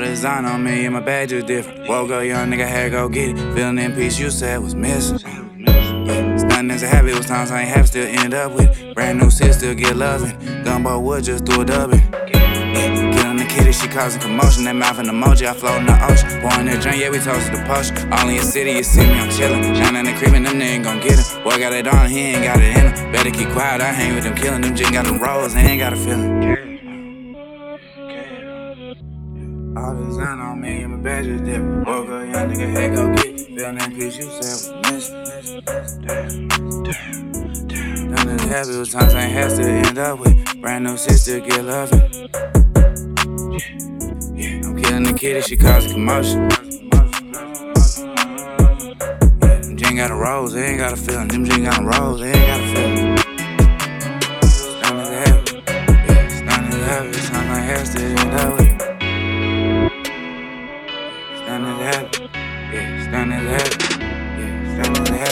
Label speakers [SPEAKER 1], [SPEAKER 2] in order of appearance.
[SPEAKER 1] design on me and my badge is different. Woke up young nigga, had go get it. Feeling in peace, you said was missing. Stunting as a habit, was times I ain't have, still end up with. Brand new sis, still get loving. Gumbo wood, just threw a dubbing. Killing the kitty, she causing commotion. That mouth an emoji, I float in the ocean. Pouring that drink, yeah, we toasted the potion. All in your city, you see me, I'm chillin'. Down in the cream, and them niggas gon' get him. Boy got it on, he ain't got it in him. Better keep quiet, I hang with them killing them. Jin got them rolls, they ain't got a feeling. All design on me and my badge is different. Woke up, young nigga, had go get it. Feeling that peace, you said was missing. Damn, damn, damn. Done this habit was times I ain't had to end up with. Brand new sister, get loving. Yeah, I'm killing the kitty, she causing commotion. Them Jin got a rose, they ain't got a feeling. Them Jin got a rose, they ain't got a feeling. A habit. Yeah, as a habit. Yeah, as a habit.